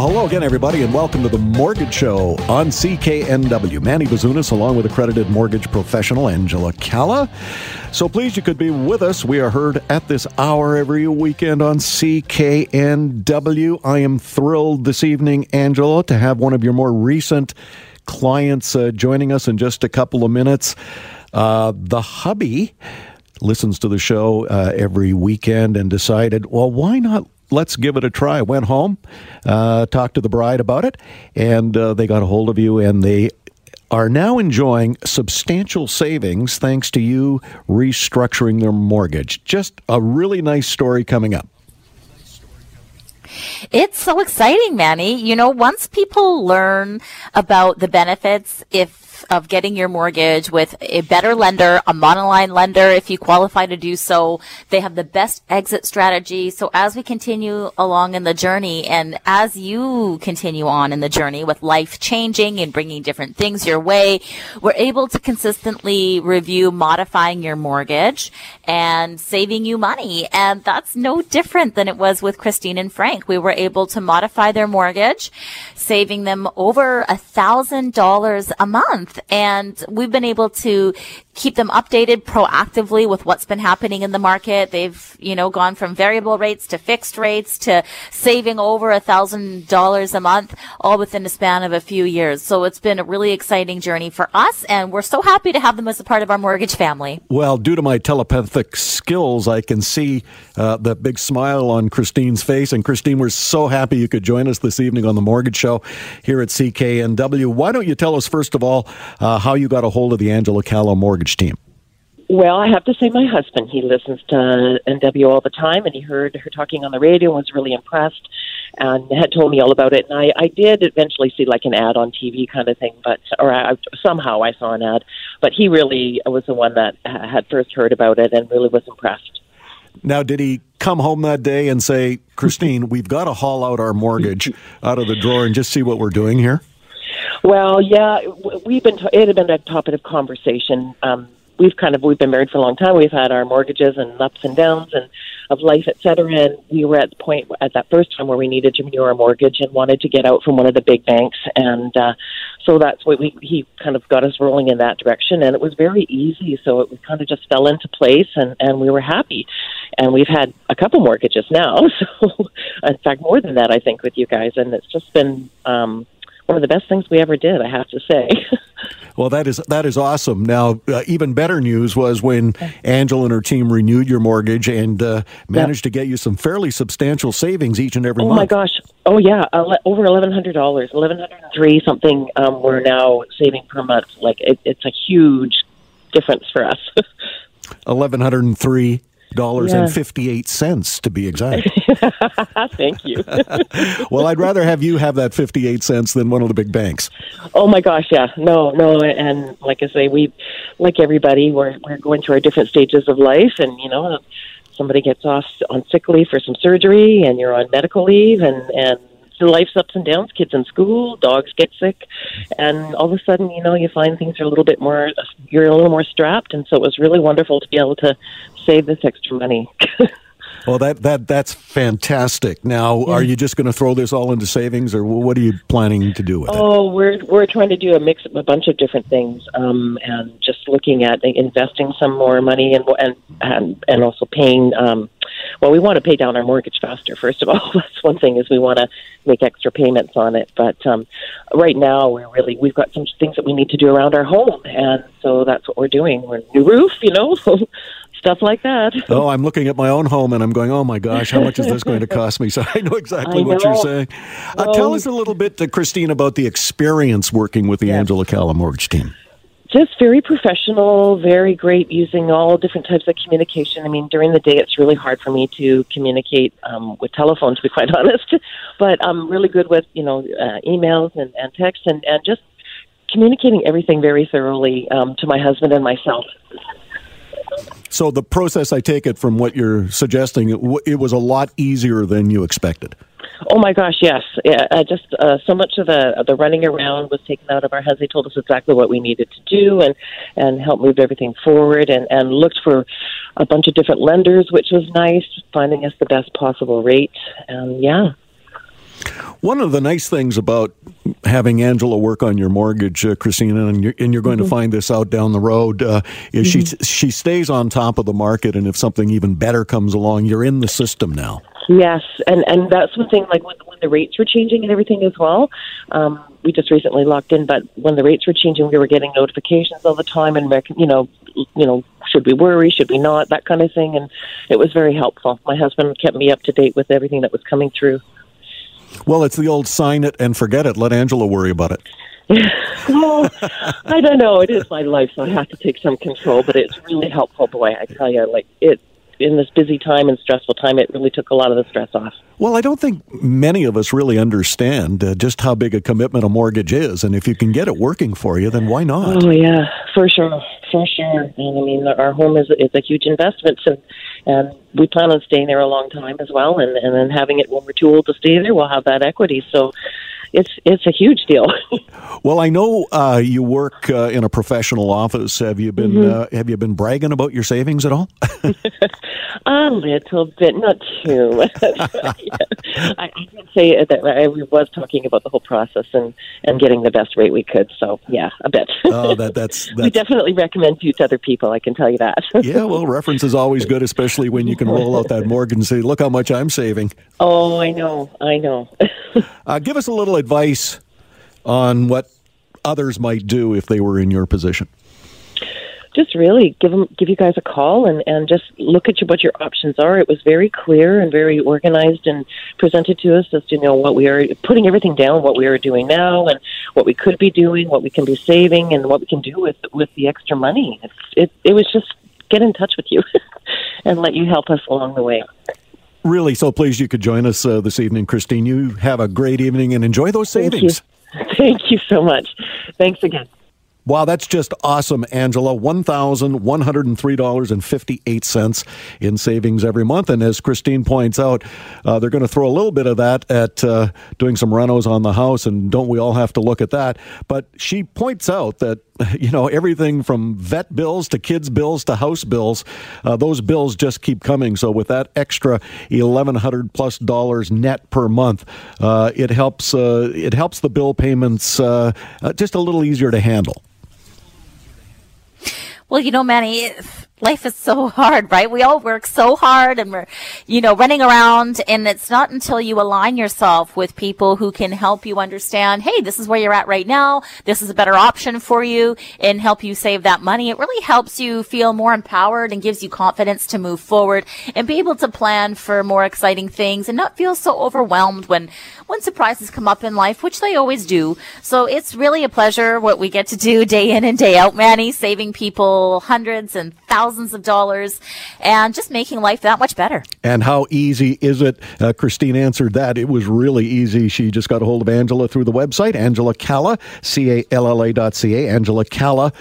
Well, hello again, everybody, and welcome to the Mortgage Show on CKNW. Manny Bazunas, along with accredited mortgage professional Angela Calla. So pleased you could be with us. We are heard at this hour every weekend on CKNW. I am thrilled this evening, Angela, to have one of your more recent clients uh, joining us in just a couple of minutes. Uh, the hubby listens to the show uh, every weekend and decided, well, why not let's give it a try. Went home, uh, talked to the bride about it, and uh, they got a hold of you, and they are now enjoying substantial savings thanks to you restructuring their mortgage. Just a really nice story coming up. It's so exciting, Manny. You know, once people learn about the benefits, if of getting your mortgage with a better lender, a monoline lender, if you qualify to do so. They have the best exit strategy. So as we continue along in the journey and as you continue on in the journey with life changing and bringing different things your way, we're able to consistently review modifying your mortgage and saving you money. And that's no different than it was with Christine and Frank. We were able to modify their mortgage, saving them over a thousand dollars a month. And we've been able to keep them updated proactively with what's been happening in the market. They've, you know, gone from variable rates to fixed rates to saving over a thousand dollars a month, all within the span of a few years. So it's been a really exciting journey for us. And we're so happy to have them as a part of our mortgage family. Well, due to my telepathic skills, I can see uh, the big smile on Christine's face. And Christine, we're so happy you could join us this evening on the Mortgage Show here at CKNW. Why don't you tell us, first of all, uh, how you got a hold of the Angela Calla Mortgage team? Well, I have to say, my husband, he listens to NW all the time, and he heard her talking on the radio and was really impressed and had told me all about it. And I, I did eventually see like an ad on TV kind of thing, but, or I, somehow I saw an ad, but he really was the one that had first heard about it and really was impressed. Now, did he come home that day and say, Christine, we've got to haul out our mortgage out of the drawer and just see what we're doing here? Well, yeah, we've been. It had been a topic of conversation. Um, we've kind of we've been married for a long time. We've had our mortgages and ups and downs and of life, et cetera. And we were at the point at that first time where we needed to renew our mortgage and wanted to get out from one of the big banks. And uh, so that's what we he kind of got us rolling in that direction. And it was very easy. So it kind of just fell into place, and and we were happy. And we've had a couple mortgages now. So in fact, more than that, I think, with you guys. And it's just been. um one of the best things we ever did, I have to say. well, that is that is awesome. Now, uh, even better news was when Angela and her team renewed your mortgage and uh, managed yep. to get you some fairly substantial savings each and every oh month. Oh my gosh! Oh yeah, uh, over eleven hundred dollars, eleven hundred three something. Um, we're now saving per month. Like it, it's a huge difference for us. Eleven hundred and three dollars and fifty eight cents to be exact. Thank you. well, I'd rather have you have that fifty eight cents than one of the big banks. Oh my gosh, yeah, no, no, and like I say, we, like everybody, we're we're going through our different stages of life, and you know, somebody gets off on sick leave for some surgery, and you're on medical leave, and and life's ups and downs, kids in school, dogs get sick, and all of a sudden, you know, you find things are a little bit more, you're a little more strapped, and so it was really wonderful to be able to save this extra money. Well, that that that's fantastic. Now, yeah. are you just going to throw this all into savings, or what are you planning to do with oh, it? Oh, we're we're trying to do a mix of a bunch of different things, um, and just looking at investing some more money and and and, and also paying. Um, well, we want to pay down our mortgage faster. First of all, that's one thing is we want to make extra payments on it. But um, right now, we're really we've got some things that we need to do around our home, and so that's what we're doing. We're new roof, you know, stuff like that. Oh, I'm looking at my own home and I'm going, oh my gosh, how much is this going to cost me? So I know exactly I what know. you're saying. Uh, tell us a little bit, uh, Christine, about the experience working with the yes. Angela Calla mortgage team just very professional, very great using all different types of communication. I mean, during the day, it's really hard for me to communicate um, with telephone, to be quite honest. But I'm really good with, you know, uh, emails and, and text and, and just communicating everything very thoroughly um, to my husband and myself. So the process, I take it from what you're suggesting, it, w- it was a lot easier than you expected. Oh my gosh, yes. Yeah, uh, just uh, so much of the the running around was taken out of our hands. They told us exactly what we needed to do and and help move everything forward and and looked for a bunch of different lenders, which was nice, finding us the best possible rate. And yeah, One of the nice things about having Angela work on your mortgage, uh, Christina, and you're, and you're going to find this out down the road, uh, is she she stays on top of the market, and if something even better comes along, you're in the system now. Yes, and and that's one thing. Like when, when the rates were changing and everything as well. Um, we just recently locked in, but when the rates were changing, we were getting notifications all the time, and rec- you know, you know, should we worry? Should we not? That kind of thing, and it was very helpful. My husband kept me up to date with everything that was coming through. Well, it's the old sign it and forget it. Let Angela worry about it. well, I don't know. It is my life, so I have to take some control. But it's really helpful, boy. I tell you, like it in this busy time and stressful time, it really took a lot of the stress off. Well, I don't think many of us really understand uh, just how big a commitment a mortgage is, and if you can get it working for you, then why not? Oh yeah, for sure, for sure. And I mean, our home is is a huge investment, and and we plan on staying there a long time as well. And and then having it when we're too old to stay there, we'll have that equity. So. It's it's a huge deal. Well, I know uh, you work uh, in a professional office. Have you been uh, Have you been bragging about your savings at all? a little bit, not too much. I, I can say that I was talking about the whole process and and getting the best rate we could. So yeah, a bit. oh, that that's we definitely recommend you to other people. I can tell you that. yeah. Well, reference is always good, especially when you can roll out that mortgage and say, "Look how much I'm saving." oh, I know, I know. Uh, give us a little advice on what others might do if they were in your position. just really give them give you guys a call and and just look at your, what your options are. It was very clear and very organized and presented to us as to you know what we are putting everything down, what we are doing now, and what we could be doing, what we can be saving, and what we can do with with the extra money. It's, it it was just get in touch with you and let you help us along the way. Really, so pleased you could join us uh, this evening, Christine. You have a great evening and enjoy those Thank you. savings. Thank you so much. Thanks again. Wow, that's just awesome, Angela. $1,103.58 in savings every month. And as Christine points out, uh, they're going to throw a little bit of that at uh, doing some renos on the house. And don't we all have to look at that? But she points out that, you know, everything from vet bills to kids' bills to house bills, uh, those bills just keep coming. So with that extra 1100 plus dollars net per month, uh, it helps, uh, it helps the bill payments uh, uh, just a little easier to handle. Well, you know, Manny, life is so hard, right? We all work so hard and we're, you know, running around and it's not until you align yourself with people who can help you understand, hey, this is where you're at right now. This is a better option for you and help you save that money. It really helps you feel more empowered and gives you confidence to move forward and be able to plan for more exciting things and not feel so overwhelmed when, when surprises come up in life, which they always do. So it's really a pleasure what we get to do day in and day out, Manny, saving people hundreds and thousands of dollars and just making life that much better. And how easy is it? Uh, Christine answered that. It was really easy. She just got a hold of Angela through the website, Angela Calla, C A L L A dot C A, Angela Calla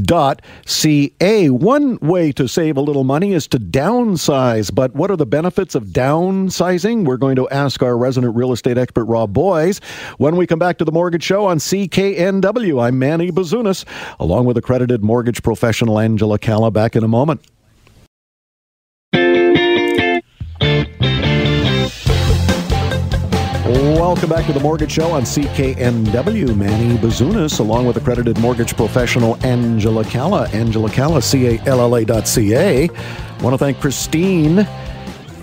dot C A. One way to save a little money is to downsize. But what are the benefits of downsizing? We're going to ask our resident real estate expert, Rob Boies, when we come back to the Mortgage Show on CKNW. I'm Manny Bazunas, along with accredited mortgage professional Angela Calla, back in a moment. Welcome back to the Mortgage Show on CKNW. Manny Bazunas, along with accredited mortgage professional Angela Calla. Angela Calla, C-A-L-L-A dot C-A. Want to thank Christine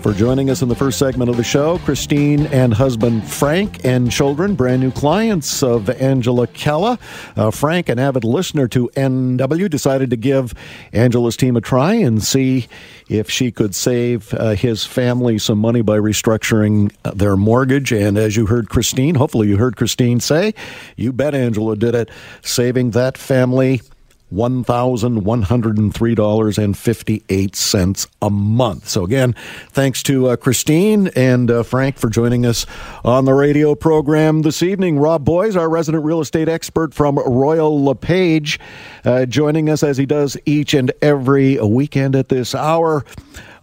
for joining us in the first segment of the show. Christine and husband Frank and children, brand new clients of Angela Calla. Uh, Frank, an avid listener to NW, decided to give Angela's team a try and see if she could save uh, his family some money by restructuring uh, their mortgage. And as you heard Christine, hopefully you heard Christine say, you bet Angela did it, saving that family $1,103.58 a month. So, again, thanks to uh, Christine and uh, Frank for joining us on the radio program this evening. Rob Boies, our resident real estate expert from Royal LePage, uh, joining us as he does each and every weekend at this hour.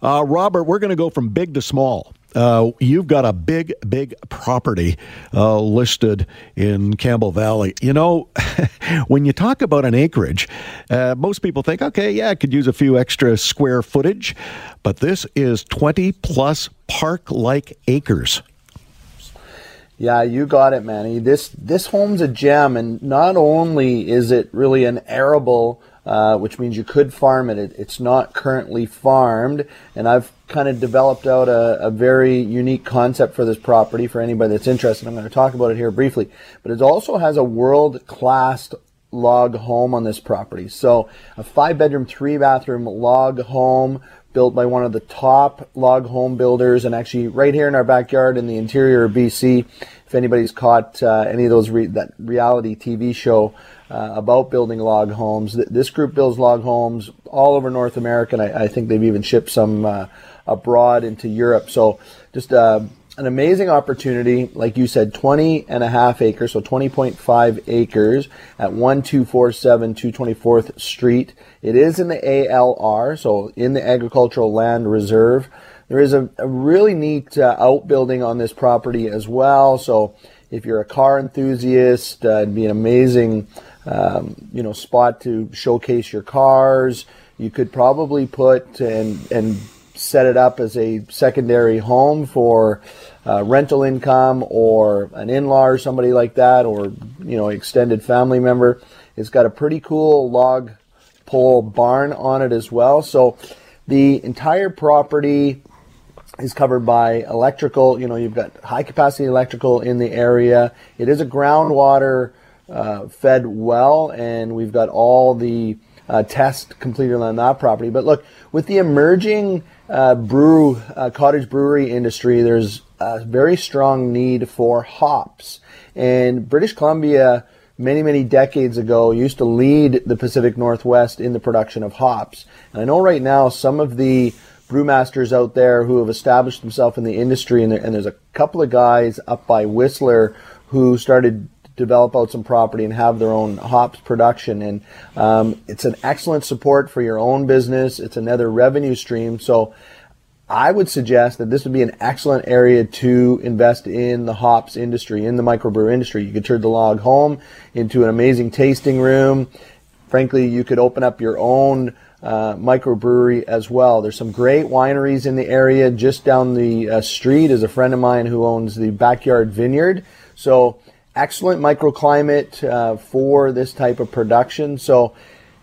Uh, Robert, we're going to go from big to small. Uh, you've got a big, big property uh, listed in Campbell Valley. You know, when you talk about an acreage, uh, most people think, okay, yeah, I could use a few extra square footage, but this is 20 plus park like acres. Yeah, you got it, Manny. This this home's a gem, and not only is it really an arable uh, which means you could farm it. it. It's not currently farmed, and I've kind of developed out a, a, very unique concept for this property for anybody that's interested. I'm going to talk about it here briefly, but it also has a world class log home on this property. So a five bedroom, three bathroom log home built by one of the top log home builders and actually right here in our backyard in the interior of BC. If anybody's caught uh, any of those re- that reality TV show uh, about building log homes. This group builds log homes all over North America, and I, I think they've even shipped some uh, abroad into Europe. So just uh, an amazing opportunity. Like you said, 20 and a half acres, so 20.5 acres at 1247 224th Street. It is in the ALR, so in the Agricultural Land Reserve. There is a, a really neat uh, outbuilding on this property as well. So if you're a car enthusiast, uh, it'd be an amazing um, you know spot to showcase your cars. You could probably put and and set it up as a secondary home for uh, rental income or an in-law or somebody like that, or you know extended family member. It's got a pretty cool log pole barn on it as well. So the entire property is covered by electrical. You know, you've got high capacity electrical in the area. It is a groundwater uh, fed well, and we've got all the uh, tests completed on that property. But look, with the emerging uh, brew uh, cottage brewery industry, there's a very strong need for hops, and British Columbia. Many, many decades ago, used to lead the Pacific Northwest in the production of hops. And I know right now some of the brewmasters out there who have established themselves in the industry, and, and there's a couple of guys up by Whistler who started develop out some property and have their own hops production. And um, it's an excellent support for your own business. It's another revenue stream. So I would suggest that this would be an excellent area to invest in the hops industry, in the microbrew industry. You could turn the log home into an amazing tasting room. Frankly, you could open up your own uh, microbrewery as well. There's some great wineries in the area. Just down the uh, street is a friend of mine who owns the Backyard Vineyard. So excellent microclimate uh, for this type of production. So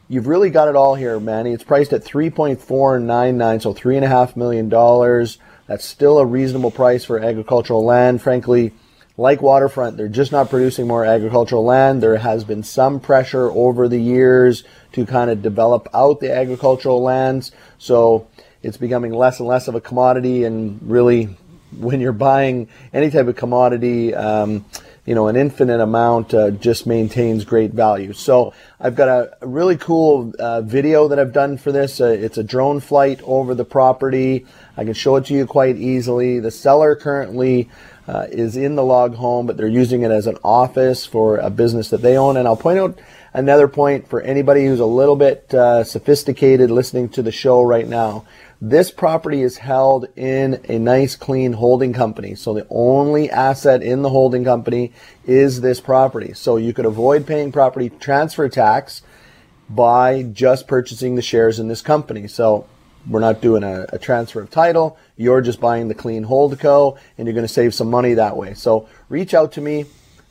you've really got it all here, Manny. It's priced at 3.499, so three and a half million dollars. That's still a reasonable price for agricultural land. Frankly, like waterfront, they're just not producing more agricultural land. There has been some pressure over the years to kind of develop out the agricultural lands. So it's becoming less and less of a commodity and really when you're buying any type of commodity, um, you know, an infinite amount uh, just maintains great value. So I've got a, really cool uh, video that I've done for this. Uh, it's a drone flight over the property. I can show it to you quite easily. The seller currently uh, is in the log home, but they're using it as an office for a business that they own. And I'll point out another point for anybody who's a little bit uh, sophisticated listening to the show right now. This property is held in a nice clean holding company. So the only asset in the holding company is this property. So you could avoid paying property transfer tax by just purchasing the shares in this company. So we're not doing a, a transfer of title. You're just buying the clean holdco and you're going to save some money that way. So reach out to me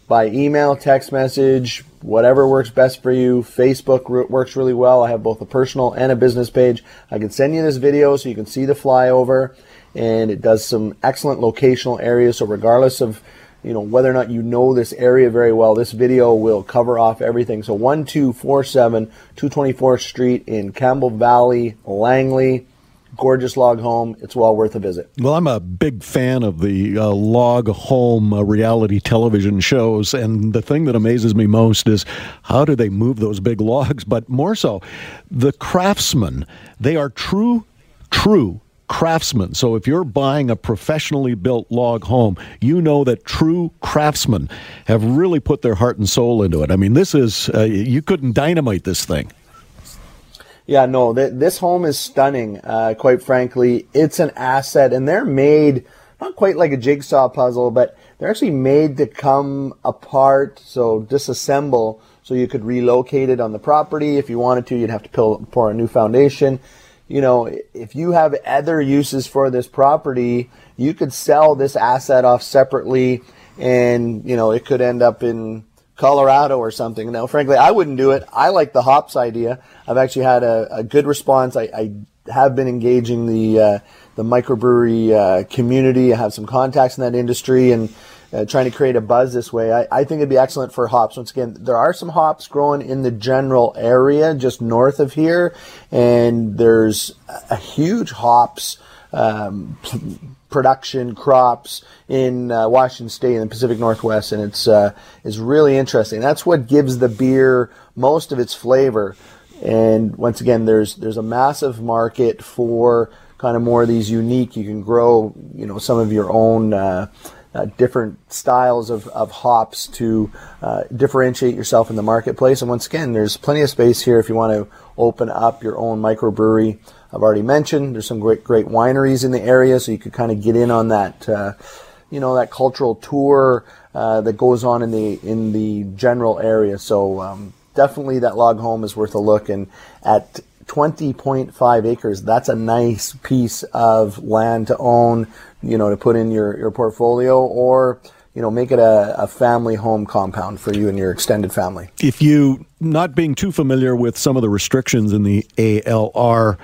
by email, text message, whatever works best for you. Facebook works really well. I have both a personal and a business page. I can send you this video so you can see the flyover and it does some excellent locational areas. So regardless of you know whether or not you know this area very well, this video will cover off everything. So 1247 224th Street in Campbell Valley, Langley. Gorgeous log home. It's well worth a visit. Well, I'm a big fan of the uh, log home uh, reality television shows, and the thing that amazes me most is how do they move those big logs? But more so, the craftsmen. They are true, true craftsmen. So if you're buying a professionally built log home, you know that true craftsmen have really put their heart and soul into it. I mean, this is uh, you couldn't dynamite this thing. Yeah, no, th- this home is stunning. Uh, quite frankly, it's an asset, and they're made not quite like a jigsaw puzzle, but they're actually made to come apart, so disassemble, so you could relocate it on the property. If you wanted to, you'd have to pour, pour a new foundation. You know, if you have other uses for this property, you could sell this asset off separately, and you know it could end up in Colorado or something. Now, frankly, I wouldn't do it. I like the hops idea. I've actually had a, a good response. I, I, have been engaging the uh, the microbrewery uh, community. I have some contacts in that industry and uh, trying to create a buzz this way. I, I think it'd be excellent for hops. Once again, there are some hops growing in the general area just north of here, and there's a huge hops. Um, production crops in uh, Washington State in the Pacific Northwest, and it's uh, is really interesting. That's what gives the beer most of its flavor. And once again, there's there's a massive market for kind of more of these unique. You can grow, you know, some of your own. Uh, uh, different styles of, of hops to uh, differentiate yourself in the marketplace. And once again, there's plenty of space here if you want to open up your own microbrewery. I've already mentioned there's some great great wineries in the area, so you could kind of get in on that, uh, you know, that cultural tour uh, that goes on in the in the general area. So um, definitely, that log home is worth a look. And at 20.5 acres, that's a nice piece of land to own, you know, to put in your your portfolio or you know, make it a, a, family home compound for you and your extended family. If you, not being too familiar with some of the restrictions in the ALR,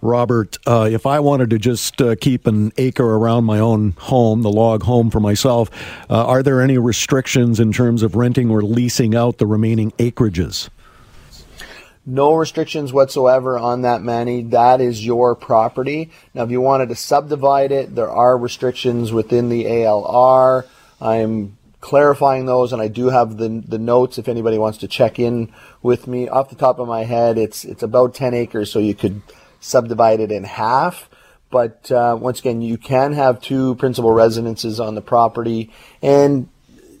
Robert, uh, if I wanted to just uh, keep an acre around my own home, the log home for myself, uh, are there any restrictions in terms of renting or leasing out the remaining acreages? No restrictions whatsoever on that, Manny. That is your property. Now, if you wanted to subdivide it, there are restrictions within the ALR. I'm clarifying those, and I do have the the notes if anybody wants to check in with me. Off the top of my head, it's it's about 10 acres, so you could subdivide it in half. But uh, once again, you can have two principal residences on the property. And,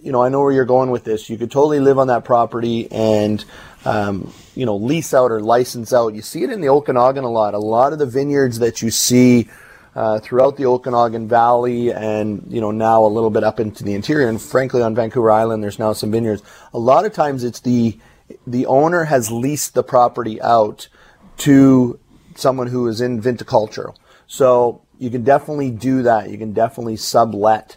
you know, I know where you're going with this. You could totally live on that property and, um, you know, lease out or license out. You see it in the Okanagan a lot. A lot of the vineyards that you see uh, throughout the Okanagan Valley and, you know, now a little bit up into the interior. And frankly, on Vancouver Island, there's now some vineyards. A lot of times it's the, the owner has leased the property out to someone who is in viticulture. So you can definitely do that. You can definitely sublet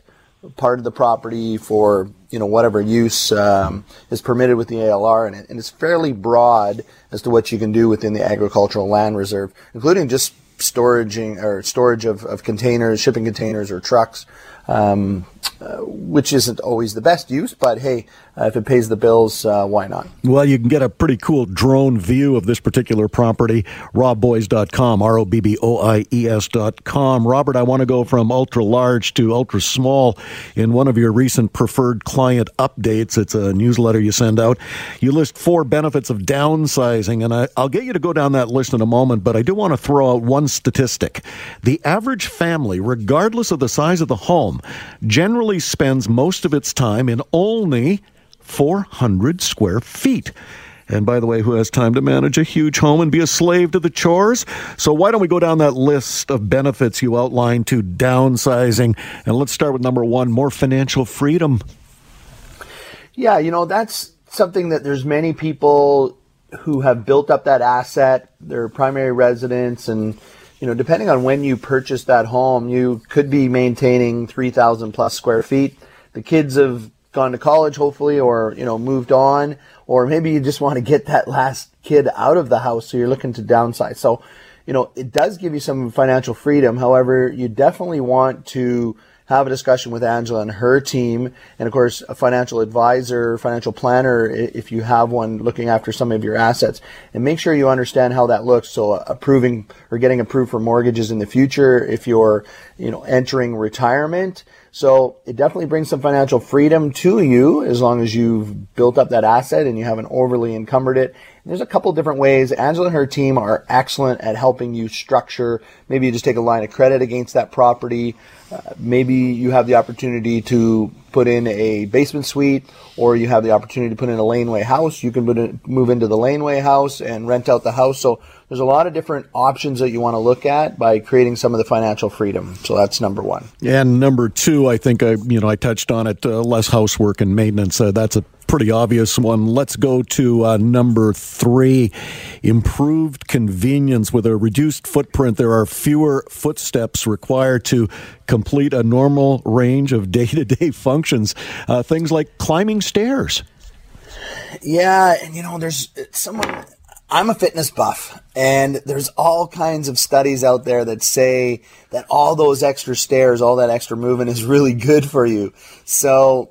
part of the property for you know whatever use um, is permitted with the ALR, and, it, and it's fairly broad as to what you can do within the agricultural land reserve, including just storaging or storage of, of containers, shipping containers or trucks. Um, uh, which isn't always the best use, but hey, uh, if it pays the bills, uh, why not? Well, you can get a pretty cool drone view of this particular property, robboies.com, R O B B O I E S.com. Robert, I want to go from ultra large to ultra small in one of your recent preferred client updates. It's a newsletter you send out. You list four benefits of downsizing, and I, I'll get you to go down that list in a moment, but I do want to throw out one statistic. The average family, regardless of the size of the home, generally spends most of its time in only 400 square feet. And by the way, who has time to manage a huge home and be a slave to the chores? So why don't we go down that list of benefits you outlined to downsizing? And let's start with number one more financial freedom. Yeah, you know, that's something that there's many people who have built up that asset, their primary residence, and you know, depending on when you purchase that home, you could be maintaining 3,000 plus square feet. The kids have gone to college, hopefully, or, you know, moved on, or maybe you just want to get that last kid out of the house, so you're looking to downsize. So, you know, it does give you some financial freedom. However, you definitely want to have a discussion with Angela and her team, and of course, a financial advisor, financial planner, if you have one looking after some of your assets, and make sure you understand how that looks. So, approving or getting approved for mortgages in the future, if you're, you know, entering retirement. So it definitely brings some financial freedom to you as long as you've built up that asset and you haven't overly encumbered it. And there's a couple different ways. Angela and her team are excellent at helping you structure. Maybe you just take a line of credit against that property. Maybe you have the opportunity to put in a basement suite or you have the opportunity to put in a laneway house. You can in, move into the laneway house and rent out the house. So there's a lot of different options that you want to look at by creating some of the financial freedom. So that's number one. And number two, I think I you know I touched on it. Uh, less housework and maintenance. Uh, that's a pretty obvious one. Let's go to uh, number three improved convenience with a reduced footprint. There are fewer footsteps required to complete a normal range of day to day functions, uh, things like climbing stairs. Yeah, and you know, there's someone I'm a fitness buff, and there's all kinds of studies out there that say that all those extra stairs, all that extra movement is really good for you. So,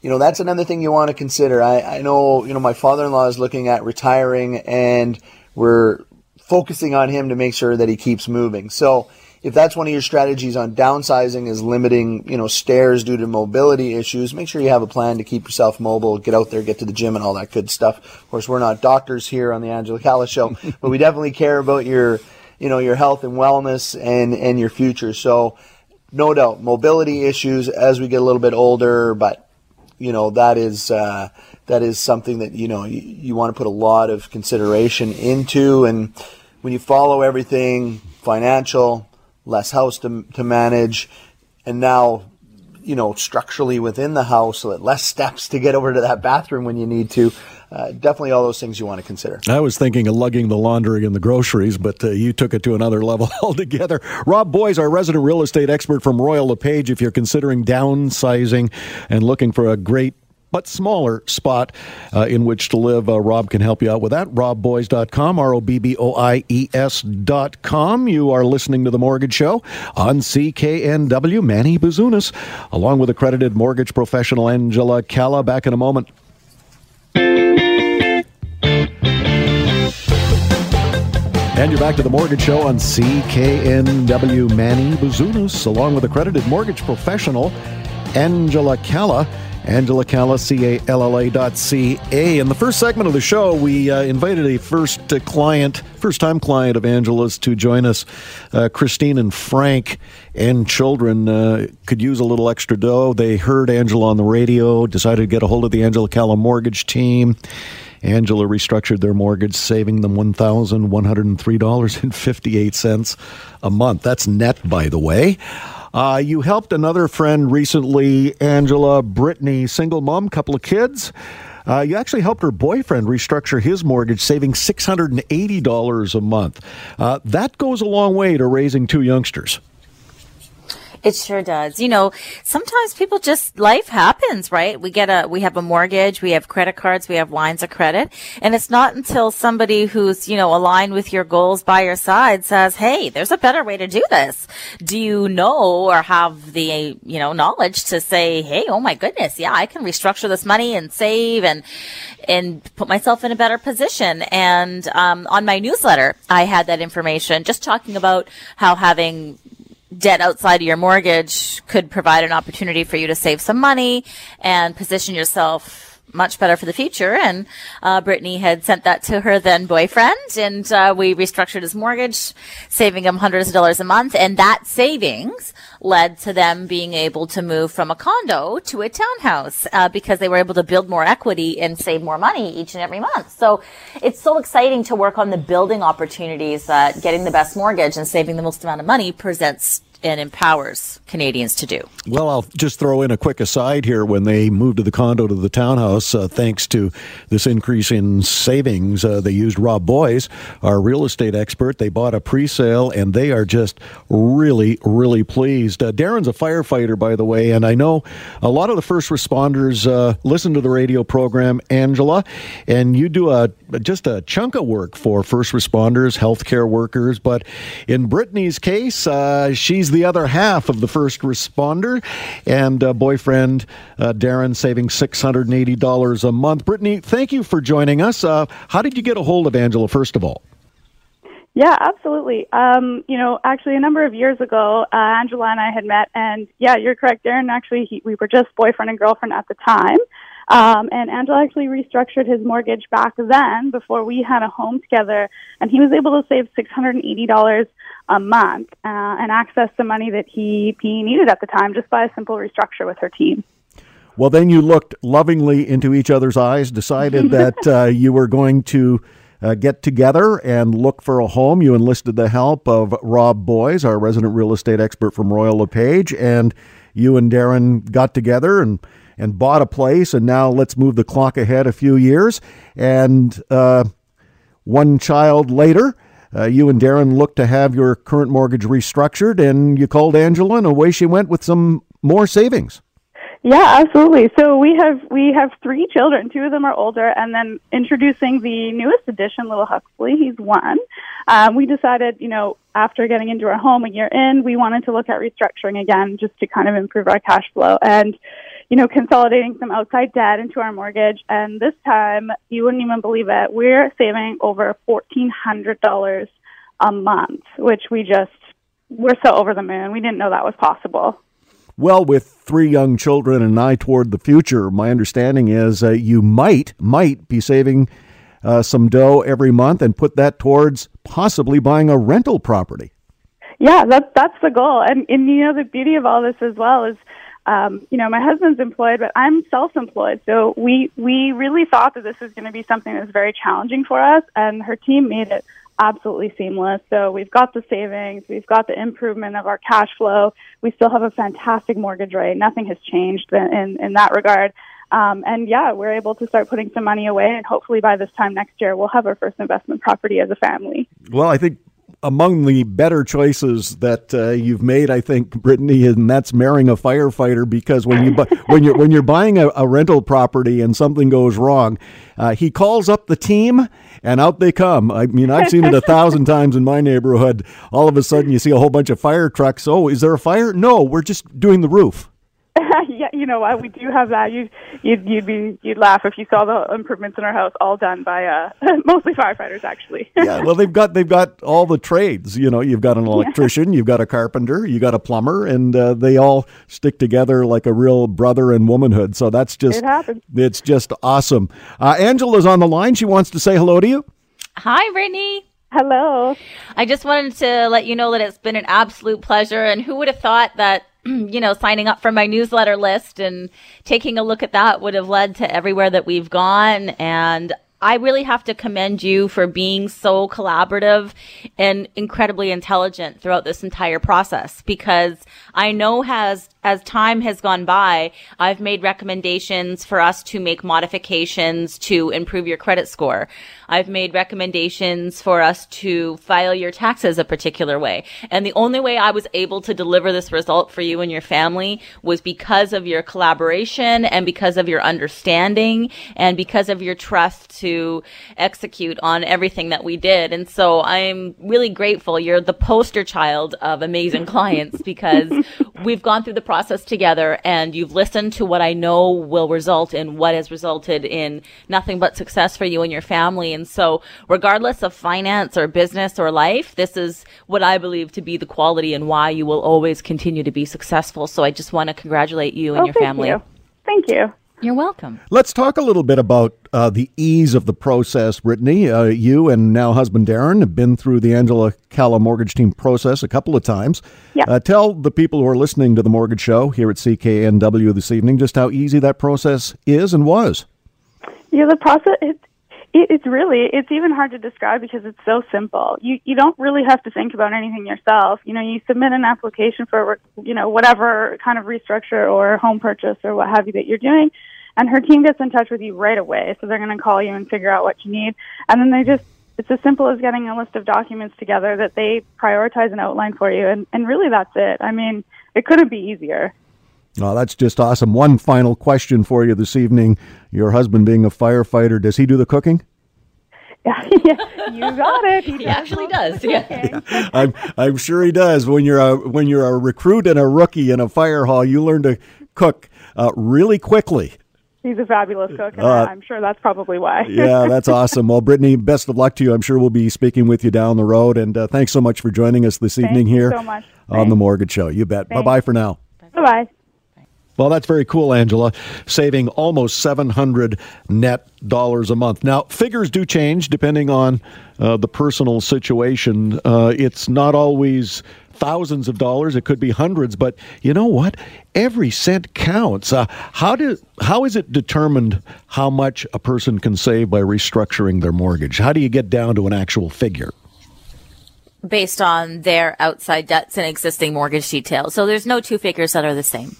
you know, that's another thing you want to consider. I, I know, you know, my father in law is looking at retiring, and we're focusing on him to make sure that he keeps moving. So, if that's one of your strategies on downsizing is limiting, you know, stairs due to mobility issues, make sure you have a plan to keep yourself mobile, get out there, get to the gym and all that good stuff. Of course, we're not doctors here on the Angela Calla show, but we definitely care about your, you know, your health and wellness and, and your future. So no doubt mobility issues as we get a little bit older, but you know, that is, uh, that is something that, you know, you, you want to put a lot of consideration into. And when you follow everything financial, less house to, to manage, and now, you know, structurally within the house, so that less steps to get over to that bathroom when you need to. Uh, definitely all those things you want to consider. I was thinking of lugging the laundry and the groceries, but uh, you took it to another level altogether. Rob Boies, our resident real estate expert from Royal LePage, if you're considering downsizing and looking for a great but smaller spot uh, in which to live. Uh, Rob can help you out with that. RobBoies.com, R O B B O I E S.com. You are listening to The Mortgage Show on CKNW. Manny Bazunas, along with accredited mortgage professional Angela Calla. Back in a moment. And you're back to the Mortgage Show on CKNW. Manny Bazunas, along with accredited mortgage professional Angela Calla. Angela Calla, C-A-L-L-A dot C-A. In the first segment of the show, we uh, invited a first uh, client, first-time client of Angela's to join us. Uh, Christine and Frank and children uh, could use a little extra dough. They heard Angela on the radio, decided to get a hold of the Angela Calla mortgage team. Angela restructured their mortgage, saving them $1,103.58 a month. That's net, by the way. Uh, you helped another friend recently, Angela Brittany, single mom, couple of kids. Uh, you actually helped her boyfriend restructure his mortgage, saving $680 a month. Uh, that goes a long way to raising two youngsters. It sure does. You know, sometimes people just, life happens, right? We get a, we have a mortgage, we have credit cards, we have lines of credit. And it's not until somebody who's, you know, aligned with your goals by your side says, Hey, there's a better way to do this. Do you know or have the, you know, knowledge to say, Hey, oh my goodness. Yeah, I can restructure this money and save and, and put myself in a better position. And, um, on my newsletter, I had that information just talking about how having debt outside of your mortgage could provide an opportunity for you to save some money and position yourself much better for the future. And uh, Brittany had sent that to her then boyfriend, and uh, we restructured his mortgage, saving him hundreds of dollars a month. And that savings led to them being able to move from a condo to a townhouse uh, because they were able to build more equity and save more money each and every month. So it's so exciting to work on the building opportunities that getting the best mortgage and saving the most amount of money presents and empowers Canadians to do. Well, I'll just throw in a quick aside here. When they moved to the condo to the townhouse, uh, thanks to this increase in savings, uh, they used Rob Boies, our real estate expert. They bought a pre sale and they are just really, really pleased. Uh, Darren's a firefighter, by the way, and I know a lot of the first responders uh, listen to the radio program, Angela, and you do a just a chunk of work for first responders, healthcare workers. But in Brittany's case, uh, she's the other half of the first responder, and uh, boyfriend uh, Darren saving $680 a month. Brittany, thank you for joining us. Uh, how did you get a hold of Angela, first of all? Yeah, absolutely. Um, you know, actually, a number of years ago, uh, Angela and I had met, and yeah, you're correct, Darren. Actually, he, we were just boyfriend and girlfriend at the time. Um, and Angela actually restructured his mortgage back then before we had a home together, and he was able to save six hundred and eighty dollars a month uh, and access the money that he he needed at the time just by a simple restructure with her team. Well, then you looked lovingly into each other's eyes, decided that uh, you were going to. Uh, get together and look for a home. You enlisted the help of Rob Boies, our resident real estate expert from Royal LePage, and you and Darren got together and and bought a place, and now let's move the clock ahead a few years. And uh, one child later, uh, you and Darren looked to have your current mortgage restructured, and you called Angela, and away she went with some more savings. Yeah, absolutely. So we have we have three children. Two of them are older, and then introducing the newest addition, little Huxley. He's one. Um, we decided, you know, after getting into our home a year in, we wanted to look at restructuring again, just to kind of improve our cash flow. And you know, consolidating some outside debt into our mortgage. And this time, you wouldn't even believe it, we're saving over $1,400 a month, which we just, we're so over the moon. We didn't know that was possible. Well, with three young children and an eye toward the future, my understanding is uh, you might might be saving uh, some dough every month and put that towards possibly buying a rental property. Yeah, that's that's the goal. And and you know the beauty of all this as well is um, you know, my husband's employed, but I'm self-employed. So we we really thought that this was going to be something that's very challenging for us, and her team made it absolutely seamless. So we've got the savings, we've got the improvement of our cash flow. We still have a fantastic mortgage rate. Nothing has changed in in, in that regard. Um, and yeah, we're able to start putting some money away, and hopefully by this time next year, we'll have our first investment property as a family. Well, I think among the better choices that uh, you've made, I think, Brittany, and that's marrying a firefighter because when you bu- when you're when you're buying a, a, rental property and something goes wrong, uh, he calls up the team and out they come. I mean, I've seen it a thousand times in my neighborhood. All of a sudden, you see a whole bunch of fire trucks. Oh, is there a fire? No, we're just doing the roof. Yeah, you know what? We do have that. You, you'd, you'd be, you'd laugh if you saw the improvements in our house all done by uh, mostly firefighters, actually. yeah, well, they've got they've got all the trades. You know, you've got an electrician, yeah. you've got a carpenter, you got a plumber, and uh, they all stick together like a real brother and womanhood. So that's just it happens. It's just awesome. Uh, Angela's on the line. She wants to say hello to you. Hi, Brittany. Hello. I just wanted to let you know that it's been an absolute pleasure. And who would have thought that you know, signing up for my newsletter list and taking a look at that would have led to everywhere that we've gone. And I really have to commend you for being so collaborative and incredibly intelligent throughout this entire process because I know has as time has gone by, I've made recommendations for us to make modifications to improve your credit score. I've made recommendations for us to file your taxes a particular way. And the only way I was able to deliver this result for you and your family was because of your collaboration and because of your understanding and because of your trust to execute on everything that we did. And so I'm really grateful. You're the poster child of amazing clients because we've gone through the process together and you've listened to what I know will result in what has resulted in nothing but success for you and your family. And so regardless of finance or business or life, this is what I believe to be the quality and why you will always continue to be successful. So I just want to congratulate you and oh, your family. You. Thank you. You're welcome. Let's talk a little bit about uh, the ease of the process, Brittany. Uh, you and now husband Darren have been through the Angela Calla mortgage team process a couple of times. Yeah. Uh, tell the people who are listening to the Mortgage Show here at CKNW this evening just how easy that process is and was. Yeah, the process. It, it, it's really it's even hard to describe because it's so simple. You you don't really have to think about anything yourself. You know, you submit an application for you know whatever kind of restructure or home purchase or what have you that you're doing and her team gets in touch with you right away. So they're going to call you and figure out what you need. And then they just, it's as simple as getting a list of documents together that they prioritize and outline for you. And, and really that's it. I mean, it couldn't be easier. Oh, that's just awesome. One final question for you this evening. Your husband being a firefighter, does he do the cooking? yeah, you got it. He, he actually does. Yeah. yeah. I'm I'm sure he does. When you're a when you're a recruit and a rookie in a fire hall, you learn to cook uh, really quickly. He's a fabulous cook, and uh, I'm sure that's probably why. yeah, that's awesome. Well, Brittany, best of luck to you. I'm sure we'll be speaking with you down the road. And uh, thanks so much for joining us this Thank evening here so on the Mortgage Show. You bet. Bye bye for now. Bye bye. Well, that's very cool, Angela. Saving almost 700 net dollars a month. Now, figures do change depending on uh, the personal situation. Uh, it's not always thousands of dollars. It could be hundreds, but you know what? Every cent counts. Uh, how do how is it determined how much a person can save by restructuring their mortgage? How do you get down to an actual figure? Based on their outside debts and existing mortgage details. So there's no two figures that are the same.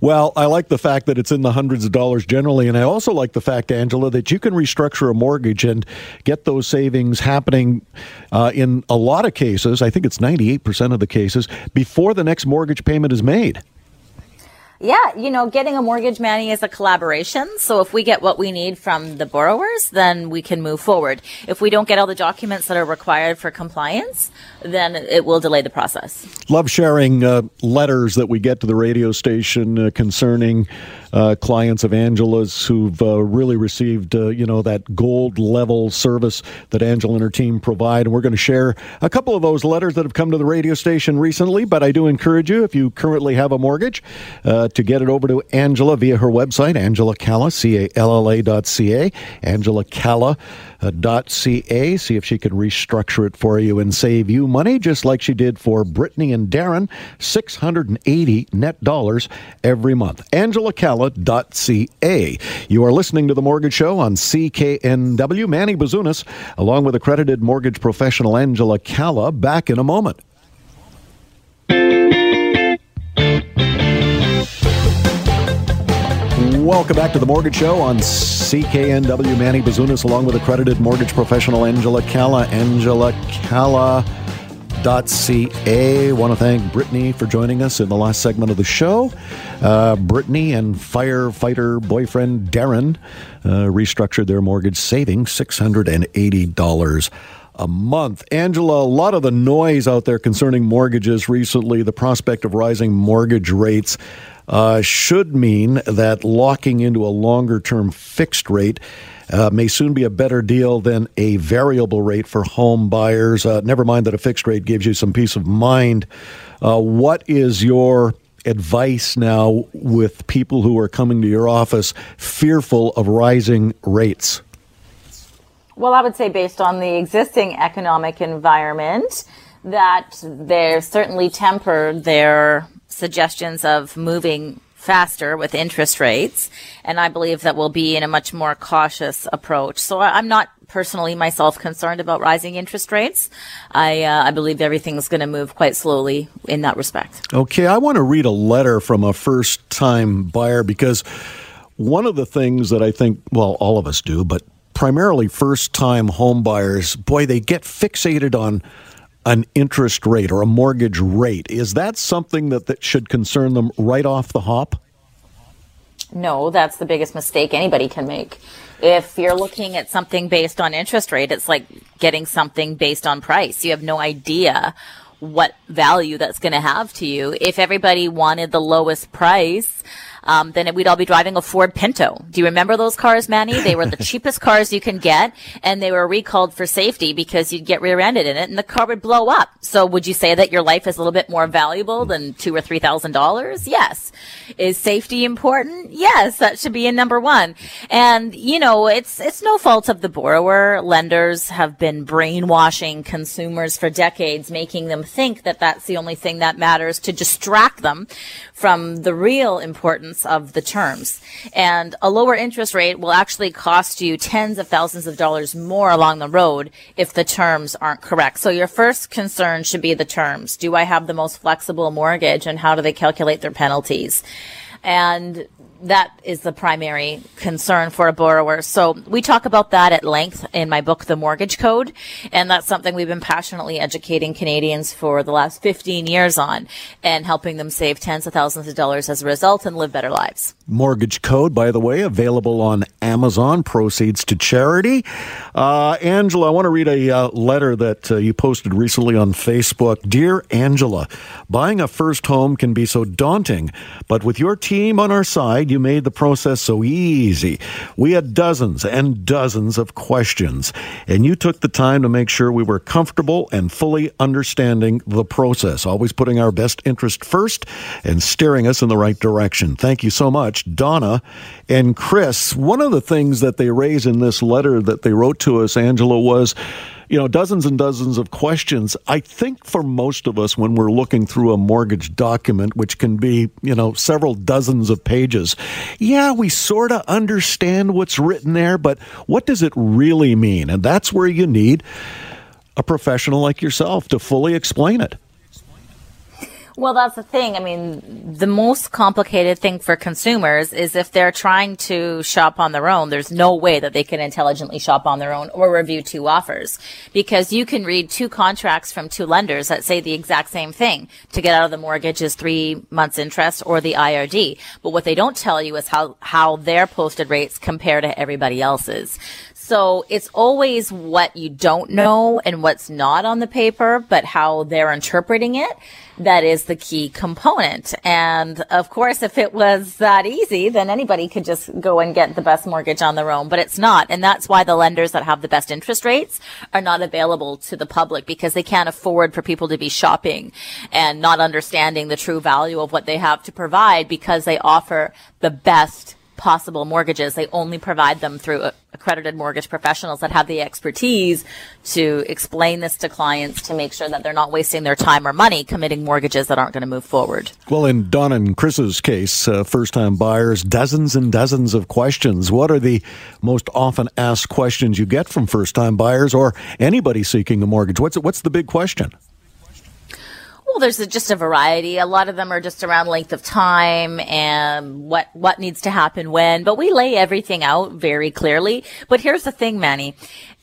Well, I like the fact that it's in the hundreds of dollars generally. And I also like the fact, Angela, that you can restructure a mortgage and get those savings happening uh, in a lot of cases. I think it's 98% of the cases before the next mortgage payment is made. Yeah, you know, getting a mortgage, Manny, is a collaboration. So if we get what we need from the borrowers, then we can move forward. If we don't get all the documents that are required for compliance, then it will delay the process. Love sharing uh, letters that we get to the radio station uh, concerning uh, clients of Angela's who've uh, really received, uh, you know, that gold level service that Angela and her team provide. And we're going to share a couple of those letters that have come to the radio station recently. But I do encourage you, if you currently have a mortgage, uh, to get it over to Angela via her website, Angela Calla, C A L L A dot C A, Angela Calla Uh, ca. See if she can restructure it for you and save you money, just like she did for Brittany and Darren, 680 net dollars every month. AngelaCalla.ca. You are listening to The Mortgage Show on CKNW. Manny Bazunas, along with accredited mortgage professional Angela Calla, back in a moment. Welcome back to the Mortgage Show on CKNW. Manny Bazunas, along with accredited mortgage professional Angela Calla. Angela Calla. .ca. Want to thank Brittany for joining us in the last segment of the show. Uh, Brittany and firefighter boyfriend Darren uh, restructured their mortgage, saving six hundred and eighty dollars a month. Angela, a lot of the noise out there concerning mortgages recently, the prospect of rising mortgage rates uh, should mean that locking into a longer term fixed rate. Uh, may soon be a better deal than a variable rate for home buyers. Uh, never mind that a fixed rate gives you some peace of mind. Uh, what is your advice now with people who are coming to your office fearful of rising rates? Well, I would say, based on the existing economic environment, that they're certainly tempered their suggestions of moving faster with interest rates. And I believe that we'll be in a much more cautious approach. So I'm not personally myself concerned about rising interest rates. I, uh, I believe everything's going to move quite slowly in that respect. Okay. I want to read a letter from a first time buyer because one of the things that I think, well, all of us do, but primarily first time home buyers, boy, they get fixated on an interest rate or a mortgage rate. Is that something that, that should concern them right off the hop? No, that's the biggest mistake anybody can make. If you're looking at something based on interest rate, it's like getting something based on price. You have no idea what value that's going to have to you. If everybody wanted the lowest price, um, then we'd all be driving a Ford Pinto. Do you remember those cars, Manny? They were the cheapest cars you can get, and they were recalled for safety because you'd get rear-ended in it, and the car would blow up. So, would you say that your life is a little bit more valuable than two or three thousand dollars? Yes. Is safety important? Yes, that should be in number one. And you know, it's it's no fault of the borrower. Lenders have been brainwashing consumers for decades, making them think that that's the only thing that matters to distract them from the real importance of the terms. And a lower interest rate will actually cost you tens of thousands of dollars more along the road if the terms aren't correct. So your first concern should be the terms. Do I have the most flexible mortgage and how do they calculate their penalties? And that is the primary concern for a borrower. So we talk about that at length in my book, The Mortgage Code. And that's something we've been passionately educating Canadians for the last 15 years on and helping them save tens of thousands of dollars as a result and live better lives. Mortgage Code, by the way, available on Amazon, proceeds to charity. Uh, Angela, I want to read a uh, letter that uh, you posted recently on Facebook. Dear Angela, buying a first home can be so daunting, but with your team on our side, you made the process so easy. We had dozens and dozens of questions, and you took the time to make sure we were comfortable and fully understanding the process, always putting our best interest first and steering us in the right direction. Thank you so much. Donna and Chris. One of the things that they raise in this letter that they wrote to us, Angela, was you know, dozens and dozens of questions. I think for most of us, when we're looking through a mortgage document, which can be, you know, several dozens of pages, yeah, we sort of understand what's written there, but what does it really mean? And that's where you need a professional like yourself to fully explain it. Well, that's the thing. I mean, the most complicated thing for consumers is if they're trying to shop on their own, there's no way that they can intelligently shop on their own or review two offers because you can read two contracts from two lenders that say the exact same thing. To get out of the mortgage is three months interest or the IRD. But what they don't tell you is how, how their posted rates compare to everybody else's. So it's always what you don't know and what's not on the paper, but how they're interpreting it. That is the key component. And of course, if it was that easy, then anybody could just go and get the best mortgage on their own, but it's not. And that's why the lenders that have the best interest rates are not available to the public because they can't afford for people to be shopping and not understanding the true value of what they have to provide because they offer the best possible mortgages. They only provide them through accredited mortgage professionals that have the expertise to explain this to clients to make sure that they're not wasting their time or money committing mortgages that aren't going to move forward. Well, in Don and Chris's case, uh, first time buyers, dozens and dozens of questions. What are the most often asked questions you get from first time buyers or anybody seeking a mortgage? What's, what's the big question? Well, there's a, just a variety. A lot of them are just around length of time and what what needs to happen when. But we lay everything out very clearly. But here's the thing, Manny.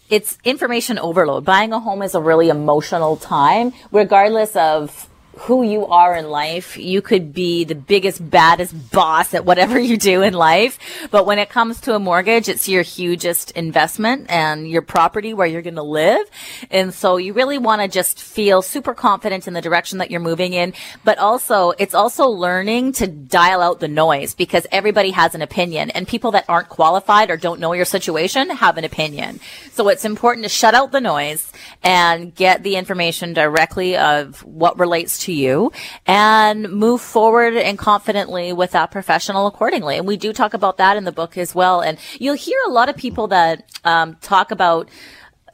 It's information overload. Buying a home is a really emotional time, regardless of who you are in life. You could be the biggest, baddest boss at whatever you do in life. But when it comes to a mortgage, it's your hugest investment and your property where you're going to live. And so you really want to just feel super confident in the direction that you're moving in. But also, it's also learning to dial out the noise because everybody has an opinion and people that aren't qualified or don't know your situation have an opinion. So it's important to shut out the noise and get the information directly of what relates to you and move forward and confidently with that professional accordingly. And we do talk about that in the book as well. And you'll hear a lot of people that um, talk about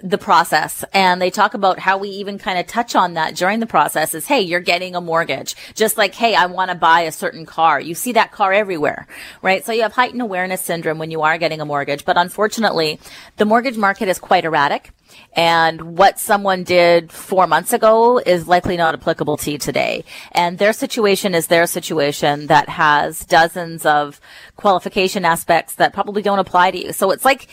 the process and they talk about how we even kind of touch on that during the process is, Hey, you're getting a mortgage. Just like, Hey, I want to buy a certain car. You see that car everywhere, right? So you have heightened awareness syndrome when you are getting a mortgage. But unfortunately, the mortgage market is quite erratic. And what someone did four months ago is likely not applicable to you today. And their situation is their situation that has dozens of qualification aspects that probably don't apply to you. So it's like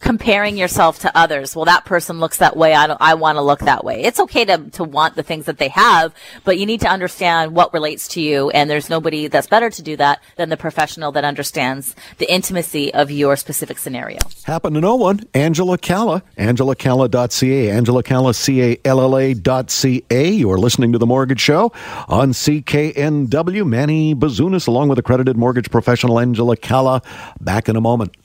comparing yourself to others. Well, that person looks that way. I don't, I want to look that way. It's okay to, to want the things that they have, but you need to understand what relates to you. And there's nobody that's better to do that than the professional that understands the intimacy of your specific scenario. Happen to know one, Angela Calla, angelacalla.ca, Angela Calla, C-A-L-L-A dot C-A. You're listening to The Mortgage Show on CKNW. Manny Bazunas, along with accredited mortgage professional Angela Calla. Back in a moment.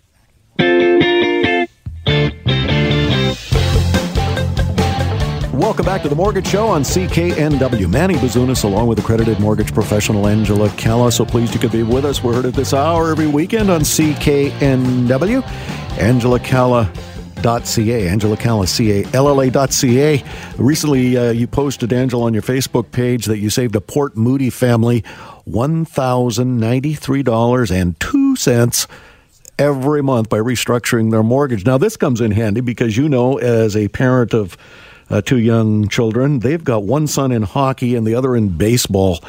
Welcome back to the Mortgage Show on CKNW. Manny Bazunas, along with accredited mortgage professional Angela Calla. So pleased you could be with us. We're heard at this hour every weekend on CKNW. Angela Calla. .ca, Angela Calla. Recently, uh, you posted, Angela, on your Facebook page that you saved a Port Moody family $1,093.02 every month by restructuring their mortgage. Now, this comes in handy because you know, as a parent of uh, two young children. They've got one son in hockey and the other in baseball.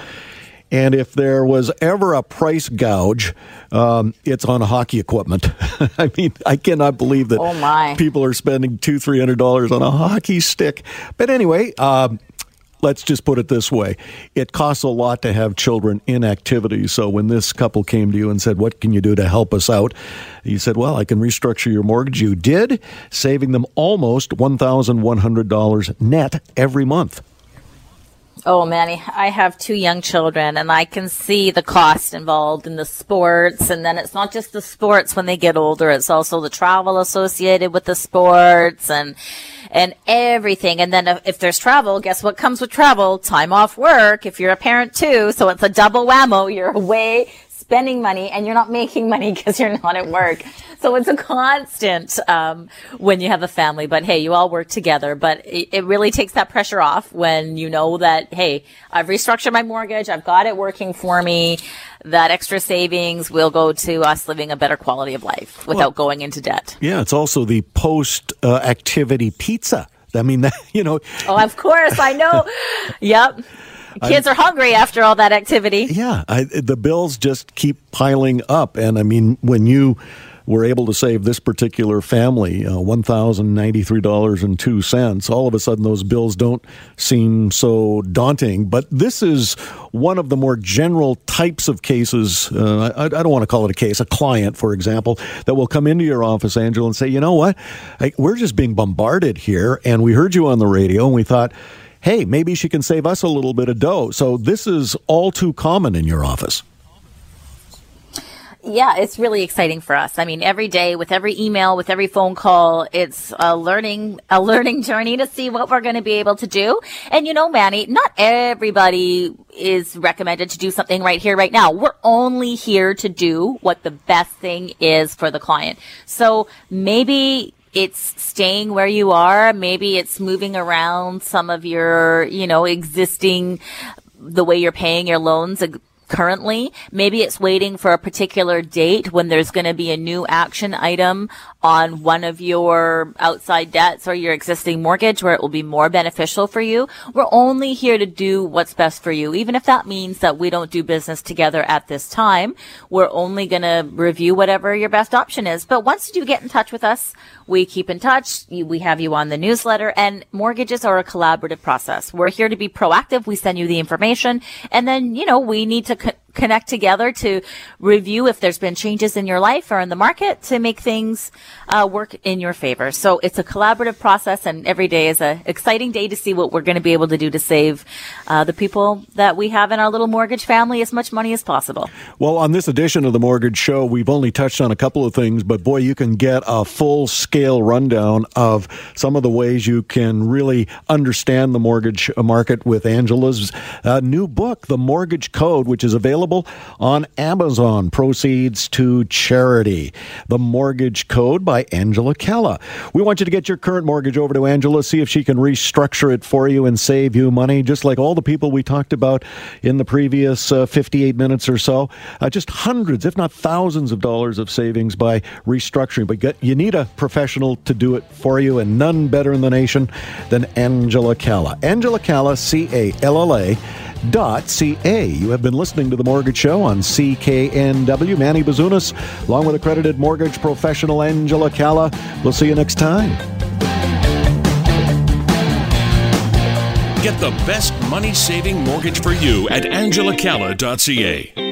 And if there was ever a price gouge, um, it's on hockey equipment. I mean, I cannot believe that oh people are spending two, three hundred dollars on a hockey stick. But anyway, um, let's just put it this way it costs a lot to have children in activities. So when this couple came to you and said, What can you do to help us out? You said, Well, I can restructure your mortgage. You did, saving them almost $1,100 net every month. Oh, Manny, I have two young children and I can see the cost involved in the sports. And then it's not just the sports when they get older. It's also the travel associated with the sports and, and everything. And then if there's travel, guess what comes with travel? Time off work if you're a parent too. So it's a double whammo. You're away spending money and you're not making money because you're not at work. So it's a constant um, when you have a family. But hey, you all work together. But it, it, really takes that pressure off when you know that hey, I've restructured my mortgage. I've got it working for me. That extra savings will go to us living a better quality of life without well, going into debt. Yeah, it's also the post uh, activity pizza. I mean, that, you know. Oh, of course, I know. yep. Kids I, are hungry after all that activity. Yeah, I, the bills just keep piling up, and I mean, when you were able to save this particular family uh, $1,093.02. All of a sudden, those bills don't seem so daunting. But this is one of the more general types of cases. Uh, I, I, don't want to call it a case, a client, for example, that will come into your office, Angela, and say, you know what? I, we're just being bombarded here, and we heard you on the radio, and we thought, hey, maybe she can save us a little bit of dough. So this is all too common in your office. Yeah, it's really exciting for us. I mean, every day with every email, with every phone call, it's a learning, a learning journey to see what we're going to be able to do. And you know, Manny, not everybody is recommended to do something right here, right now. We're only here to do what the best thing is for the client. So maybe it's staying where you are. Maybe it's moving around some of your, you know, existing, the way you're paying your loans currently. Maybe it's waiting for a particular date when there's going to be a new action item on one of your outside debts or your existing mortgage where it will be more beneficial for you. We're only here to do what's best for you. Even if that means that we don't do business together at this time, we're only going to review whatever your best option is. But once you get in touch with us, we keep in touch. We have you on the newsletter and mortgages are a collaborative process. We're here to be proactive. We send you the information and then, you know, we need to co- connect together to review if there's been changes in your life or in the market to make things uh, work in your favor. So it's a collaborative process, and every day is an exciting day to see what we're going to be able to do to save uh, the people that we have in our little mortgage family as much money as possible. Well, on this edition of the Mortgage Show, we've only touched on a couple of things, but boy, you can get a full scale rundown of some of the ways you can really understand the mortgage market with Angela's uh, new book, The Mortgage Code, which is available available on Amazon. Proceeds to charity. The Mortgage Code by Angela Calla. We want you to get your current mortgage over to Angela, see if she can restructure it for you and save you money, just like all the people we talked about in the previous uh, 58 minutes or so. Uh, just hundreds, if not thousands of dollars of savings by restructuring. But get, you need a professional to do it for you, and none better in the nation than Angela Calla. Angela Calla, C A L L A ca. You have been listening to The Mortgage Show on CKNW. Manny Bazunas, along with accredited mortgage professional Angela Calla. We'll see you next time. Get the best money saving mortgage for you at angelacalla.ca.